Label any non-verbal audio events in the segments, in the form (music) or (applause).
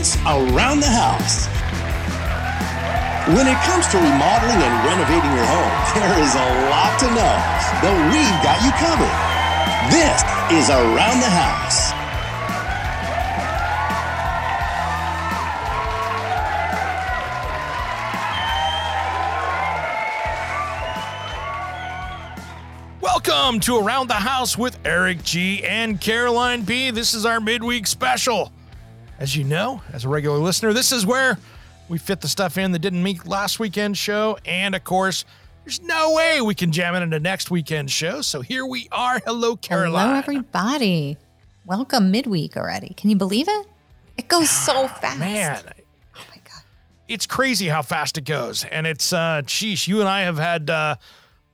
It's Around the House. When it comes to remodeling and renovating your home, (laughs) there is a lot to know, but we've got you covered. This is Around the House. Welcome to Around the House with Eric G and Caroline B. This is our midweek special. As you know, as a regular listener, this is where we fit the stuff in that didn't make last weekend's show. And of course, there's no way we can jam it into next weekend's show. So here we are. Hello, Caroline. Hello, everybody. Welcome midweek already. Can you believe it? It goes (sighs) so fast. Man, Oh my God. it's crazy how fast it goes. And it's, uh, sheesh, you and I have had uh,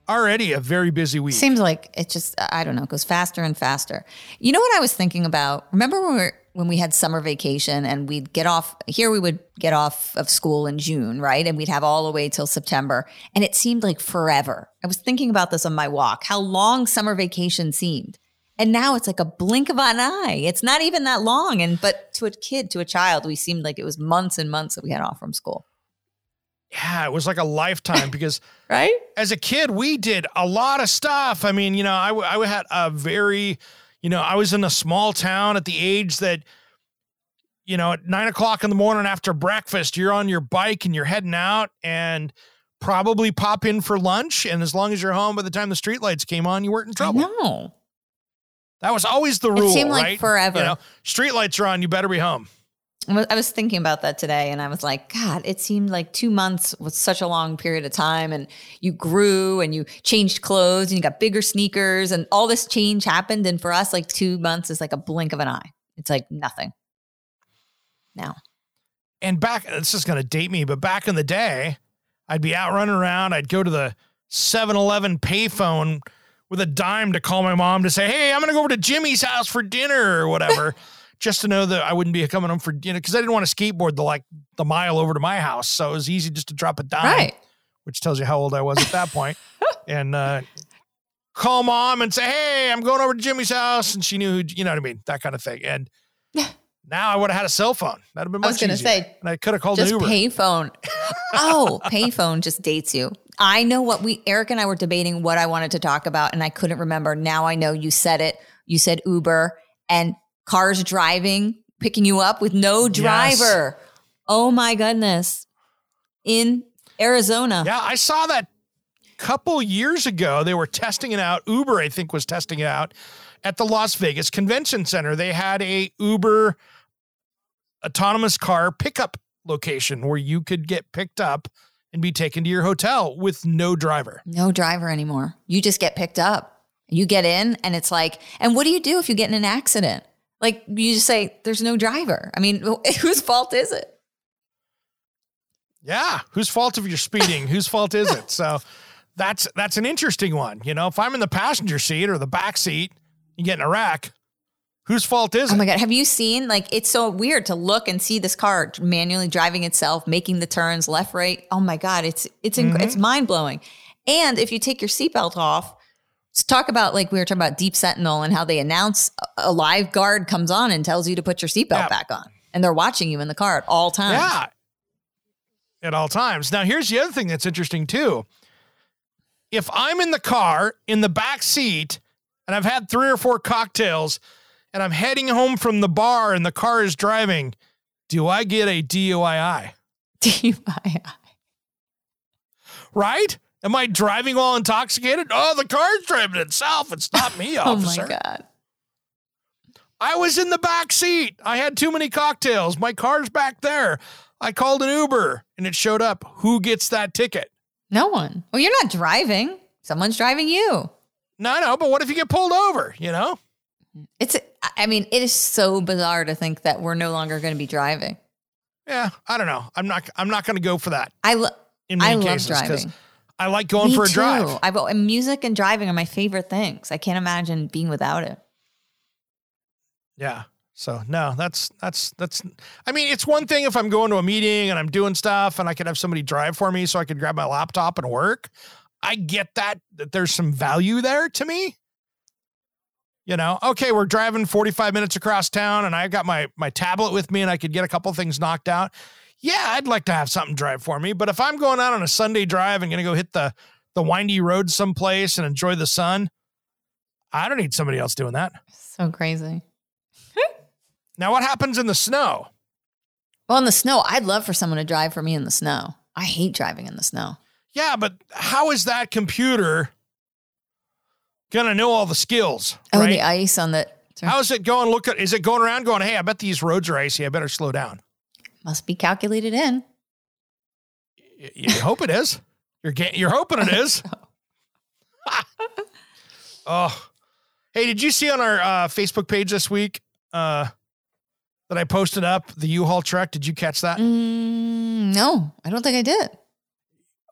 already a very busy week. Seems like it just, I don't know, it goes faster and faster. You know what I was thinking about? Remember when we were, when we had summer vacation and we'd get off here we would get off of school in June, right? And we'd have all the way till September. And it seemed like forever. I was thinking about this on my walk, how long summer vacation seemed. And now it's like a blink of an eye. It's not even that long. And but to a kid, to a child, we seemed like it was months and months that we had off from school. yeah, it was like a lifetime (laughs) because Right? as a kid, we did a lot of stuff. I mean, you know, I, I had a very, you know, I was in a small town at the age that, you know, at nine o'clock in the morning after breakfast, you're on your bike and you're heading out and probably pop in for lunch. And as long as you're home by the time the streetlights came on, you weren't in trouble. know. That was always the rule. It seemed like right? forever. You know, streetlights are on, you better be home. I was- thinking about that today and I was like, God, it seemed like two months was such a long period of time. And you grew and you changed clothes and you got bigger sneakers and all this change happened. And for us, like two months is like a blink of an eye. It's like nothing now. and back this is going to date me but back in the day i'd be out running around i'd go to the 7-eleven payphone with a dime to call my mom to say hey i'm going to go over to jimmy's house for dinner or whatever (laughs) just to know that i wouldn't be coming home for dinner because i didn't want to skateboard the like the mile over to my house so it was easy just to drop a dime Right. which tells you how old i was at that point (laughs) and uh call mom and say hey i'm going over to jimmy's house and she knew who, you know what i mean that kind of thing and (laughs) now i would have had a cell phone that'd have been I much was gonna easier. say, and i could have called Just an uber payphone. oh, payphone just dates you. I know what we, Eric and I were debating what I wanted to talk about and I couldn't remember. Now I know you said it. You said Uber and cars driving, picking you up with no driver. Oh my goodness. In Arizona. Yeah, I saw that couple years ago. They were testing it out. Uber, I think, was testing it out at the Las Vegas Convention Center. They had a Uber autonomous car pickup location where you could get picked up and be taken to your hotel with no driver. No driver anymore. You just get picked up. You get in and it's like, and what do you do if you get in an accident? Like you just say, there's no driver. I mean, (laughs) whose fault is it? Yeah, whose fault if you're speeding? (laughs) whose fault is it? So that's that's an interesting one. You know, if I'm in the passenger seat or the back seat, you get in a wreck. Whose fault is oh it? Oh my God. Have you seen, like, it's so weird to look and see this car manually driving itself, making the turns left, right. Oh my God. It's, it's, inc- it's mm-hmm. mind blowing. And if you take your seatbelt off, talk about, like, we were talking about Deep Sentinel and how they announce a- live guard comes on and tells you to put your seatbelt Yeah. back on. And they're watching you in the car at all times. Yeah. At all times. Now, here's the other thing that's interesting too. If I'm in the car in the back seat and I've had three or four cocktails and I'm heading home from the bar and the car is driving, do I get a DUI? DUI. (laughs) Right? Am I driving while intoxicated? Oh, the car's driving itself. It's not me, officer. (laughs) Oh my God. I was in the back seat. I had too many cocktails. My car's back there. I called an Uber and it showed up. Who gets that ticket? No one. Well, you're not driving. Someone's driving you. No, no, but what if you get pulled over, you know? It's, I mean, it is so bizarre to think that we're no longer going to be driving. Yeah, I don't know. I'm not I'm not going to go for that. I lo- in I love cases driving. I like going Me for a too. drive. I've, and music and driving are my favorite things. I can't imagine being without it. Yeah. So no, that's that's that's. I mean, it's one thing if I'm going to a meeting and I'm doing stuff and I could have somebody drive for me so I could grab my laptop and work. I get that that there's some value there to me. You know, okay, we're driving 45 minutes across town and I got my my tablet with me and I could get a couple things knocked out. Yeah, I'd like to have something drive for me, but if I'm going out on a Sunday drive and going to go hit the the windy road someplace and enjoy the sun, I don't need somebody else doing that. So crazy. (laughs) Now, what happens in the snow? Well, in the snow, I'd love for someone to drive for me in the snow. I hate driving in the snow. Yeah, but how is that computer gonna know all the skills? Oh, right? the ice on the How is it going? Look at is it going around going, hey, I bet these roads are icy. I better slow down. Must be calculated in. Y- You hope it is. You're getting, you're hoping it is. (laughs) (laughs) oh, hey, did you see on our uh, Facebook page this week uh, that I posted up the U-Haul truck? Did you catch that? Mm, no, I don't think I did.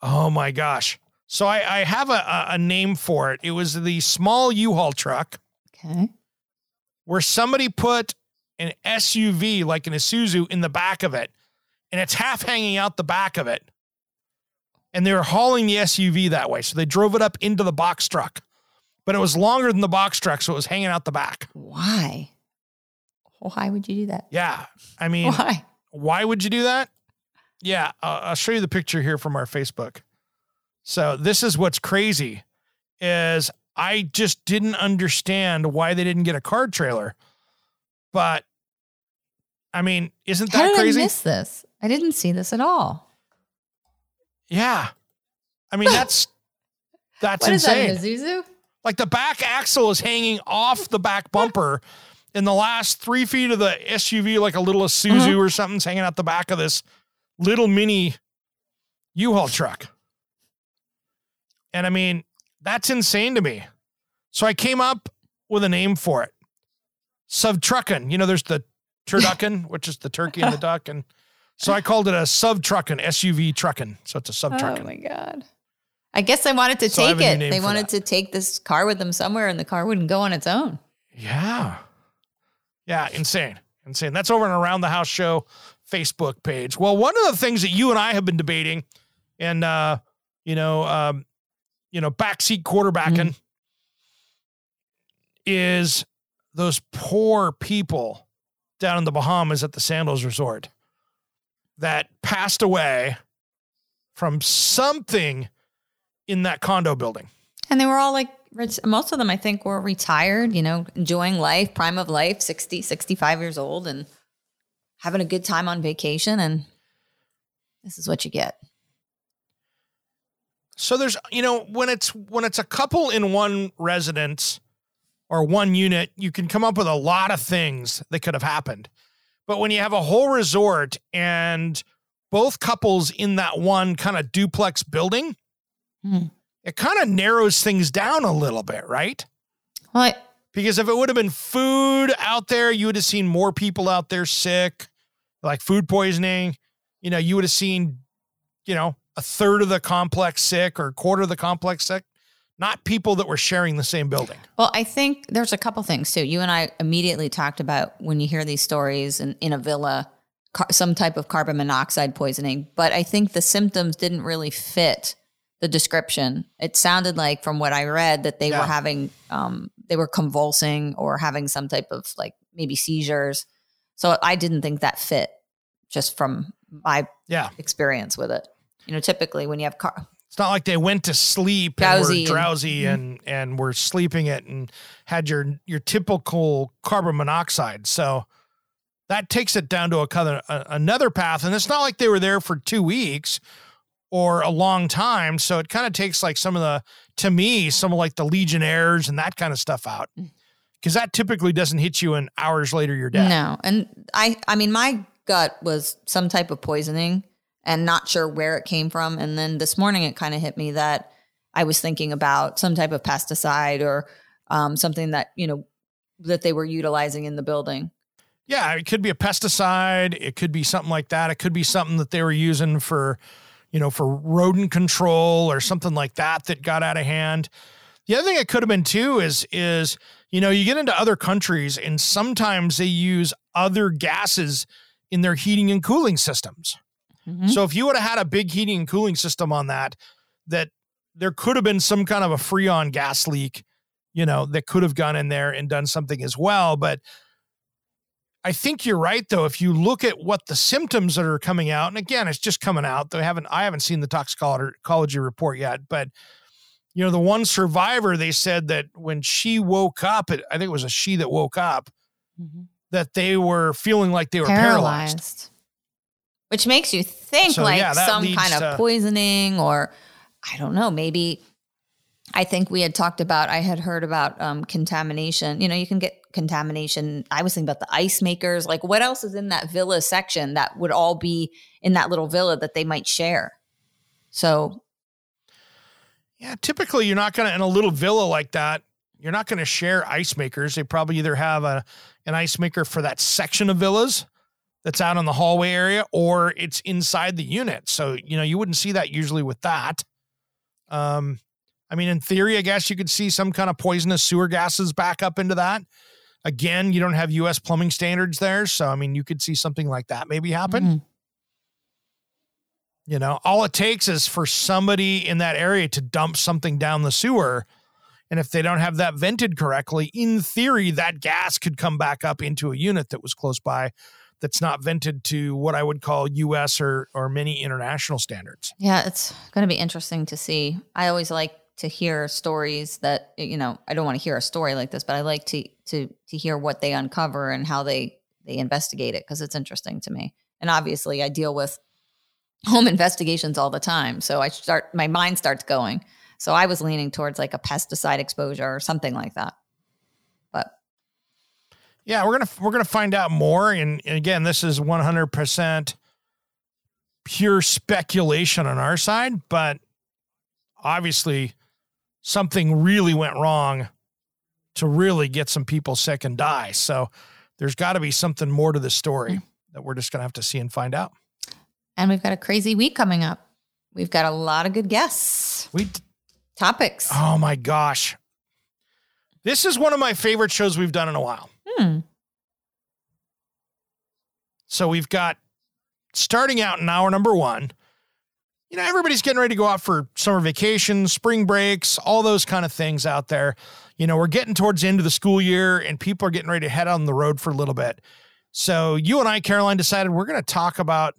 Oh my gosh! So I, I have a, a name for it. It was the small U-Haul truck. Okay. where somebody put an SUV like an Isuzu in the back of it, and it's half hanging out the back of it. And they were hauling the SUV that way. So they drove it up into the box truck. But it was longer than the box truck, so it was hanging out the back. Why? Why would you do that? Yeah. I mean, Why? why would you do that? Yeah, uh, I'll show you the picture here from our Facebook. So this is what's crazy is I just didn't understand why they didn't get a card trailer. But I mean, isn't How that did crazy? I didn't miss this? I didn't see this at all. yeah. I mean, (laughs) that's that's What is that, insane. Isuzu? like the back axle is hanging off the back bumper in the last three feet of the SUV, like a little Isuzu Uh-huh. or something's hanging out the back of this little mini U-Haul truck. And I mean, that's insane to me. So I came up with a name for it. Subtruckin. You know, there's the turducken, (laughs) which is the turkey and the duck. And so I called it a subtruckin, SUV truckin. So it's a subtruckin. Oh my god. I guess they wanted to So take it. They wanted that. to take this car with them somewhere and the car wouldn't go on its own. Yeah. Yeah, insane. Insane. That's over on Around the House Show Facebook page. Well, one of the things that you and I have been debating and uh, you know, um, you know, backseat quarterbacking is those poor people down in the Bahamas at the Sandals Resort that passed away from something in that condo building. And they were all like rich. Most of them, I think, were retired, you know, enjoying life, prime of life, 60, 65 years old, and having a good time on vacation. And this is what you get. So there's you know when it's when it's a couple in one residence or one unit, you can come up with a lot of things that could have happened. But when you have a whole resort and both couples in that one kind of duplex building, Hmm. it kind of narrows things down a little bit, right? Well, I, Because if it would have been food out there, you would have seen more people out there sick, like food poisoning. You know, you would have seen, you know, a third of the complex sick or a quarter of the complex sick, not people that were sharing the same building. well, I think there's a couple things too. You and I immediately talked about when you hear these stories in, in a villa, car, some type of carbon monoxide poisoning. But I think the symptoms didn't really fit the description. It sounded like, from what I read, that they Yeah. were having, um, they were convulsing or having some type of like maybe seizures. So I didn't think that fit just from my Yeah. experience with it. You know, typically when you have car, It's not like they went to sleep Drowsy and were drowsy mm-hmm. and, and were sleeping it and had your your typical carbon monoxide. So that takes it down to a, another path. And it's not like they were there for two weeks or a long time. So it kind of takes like some of the to me, some of like the legionnaires and that kind of stuff out. Mm. because that typically doesn't hit you and hours later you're dead. No. And I I mean my gut was some type of poisoning and not sure where it came from. And then this morning it kind of hit me that I was thinking about some type of pesticide or um, something that, you know, that they were utilizing in the building. Yeah, it could be a pesticide. It could be something like that. It could be something that they were using for, you know, for rodent control or something like that that got out of hand. The other thing it could have been too is is you know you get into other countries and sometimes they use other gases in their heating and cooling systems. Mm-hmm. So if you would have had a big heating and cooling system on that, that there could have been some kind of a freon gas leak, you know, that could have gone in there and done something as well. But I think you're right though. If you look at what the symptoms that are coming out, and again, it's just coming out. They haven't I haven't seen the toxicology report yet, but you know, the one survivor, they said that when she woke up, I think it was a she that woke up, mm-hmm. that they were feeling like they were paralyzed. paralyzed. Which makes you think so, like yeah, some kind of poisoning or I don't know, maybe I think we had talked about, I had heard about um, contamination. You know, you can get contamination. I was thinking about the ice makers. Like, what else is in that villa section that would all be in that little villa that they might share? So, yeah, typically you're not going to, in a little villa like that, you're not going to share ice makers. They probably either have a an ice maker for that section of villas that's out in the hallway area or it's inside the unit. So, you know, you wouldn't see that usually with that. Um, I mean, in theory, I guess you could see some kind of poisonous sewer gases back up into that. Again, you don't have US plumbing standards there. So, I mean, you could see something like that maybe happen. Mm-hmm. You know, all it takes is for somebody in that area to dump something down the sewer. And if they don't have that vented correctly, in theory, that gas could come back up into a unit that was close by that's not vented to what I would call US or or many international standards. Yeah, it's going to be interesting to see. I always like to hear stories that you know, I don't want to hear a story like this, but I like to to to hear what they uncover and how they they investigate it because it's interesting to me. And obviously, I deal with home investigations all the time, so I start my mind starts going. So I was leaning towards like a pesticide exposure or something like that. Yeah, we're gonna we're gonna find out more. And, again, this is one hundred percent pure speculation on our side, but obviously something really went wrong to really get some people sick and die. So there's got to be something more to the story mm-hmm. that we're just gonna have to see and find out. And we've got a crazy week coming up. We've got a lot of good guests. We topics. Oh my gosh. This is one of my favorite shows we've done in a while. Hmm. So we've got starting out in hour number one. You know, everybody's getting ready to go out for summer vacations, spring breaks, all those kind of things out there. You know, we're getting towards the end of the school year and people are getting ready to head on the road for a little bit. So you and I, Caroline, decided we're going to talk about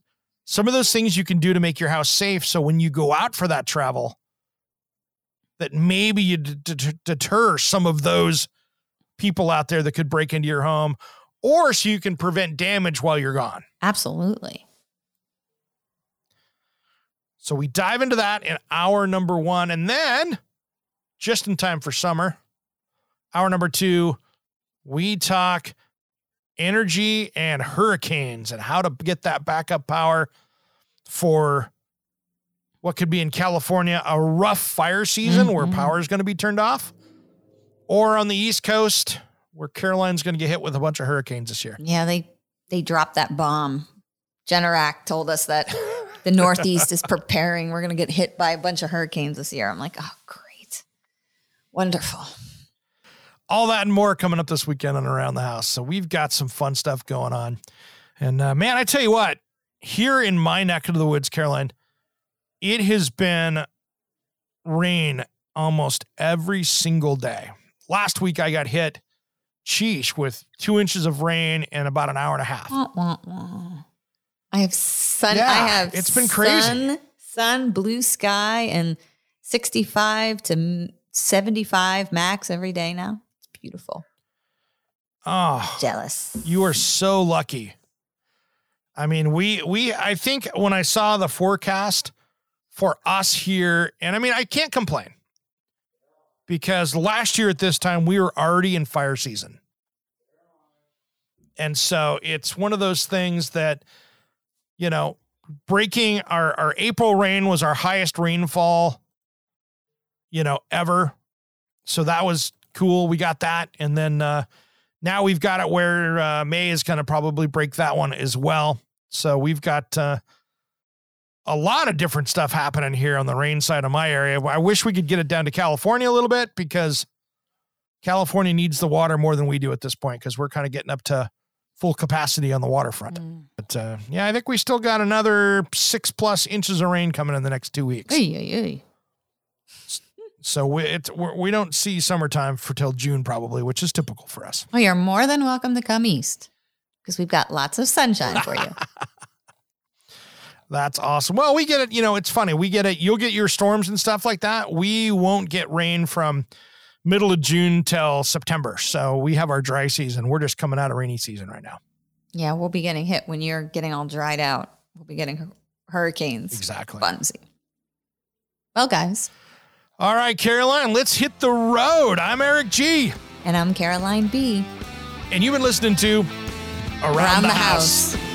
some of those things you can do to make your house safe. So when you go out for that travel, that maybe you d- d- deter some of those people out there that could break into your home or so you can prevent damage while you're gone. Absolutely. So we dive into that in hour number one. And then, just in time for summer, hour number two, we talk energy and hurricanes and how to get that backup power for what could be in California a rough fire season mm-hmm. where power is going to be turned off or on the East Coast where Caroline's going to get hit with a bunch of hurricanes this year. Yeah, they they dropped that bomb. Generac told us that the Northeast is (laughs) preparing. We're going to get hit by a bunch of hurricanes this year. I'm like, oh, great, wonderful. All that and more coming up this weekend on Around the House. So we've got some fun stuff going on. And uh, man, I tell you what, here in my neck of the woods, Caroline, it has been rain almost every single day last week I got hit, sheesh, with two inches of rain in about an hour and a half. Wah, wah, wah. I have sun. Yeah, I have it's been crazy. Sun, sun, blue sky, and 65 to 75 max every day now. It's beautiful. Oh, jealous. You are so lucky. I mean, we we I think when I saw the forecast for us here, and I mean, I can't complain because last year at this time we were already in fire season. And so it's one of those things that, you know, breaking our, our April rain was our highest rainfall, you know, ever. So that was cool. We got that. And then uh, now we've got it where uh, May is going to probably break that one as well. So we've got uh, a lot of different stuff happening here on the rain side of my area. I wish we could get it down to California a little bit because California needs the water more than we do at this point because we're kind of getting up to full capacity on the waterfront. Mm. But uh, yeah, I think we still got another six plus inches of rain coming in the next two weeks. Hey, hey, hey. So we it's we're, we do not see summertime for till June probably, which is typical for us. Well, you're more than welcome to come east because we've got lots of sunshine for you. (laughs) That's awesome. Well, we get it. You know, it's funny. We get it. You'll get your storms and stuff like that. We won't get rain from middle of June till September. So we have our dry season. We're just coming out of rainy season right now. Yeah, we'll be getting hit when you're getting all dried out. We'll be getting hurricanes. Exactly. Bunsy. Well, guys. All right, Caroline, let's hit the road. I'm Eric G. And I'm Caroline B. And you've been listening to Around, Around the, the, House. house.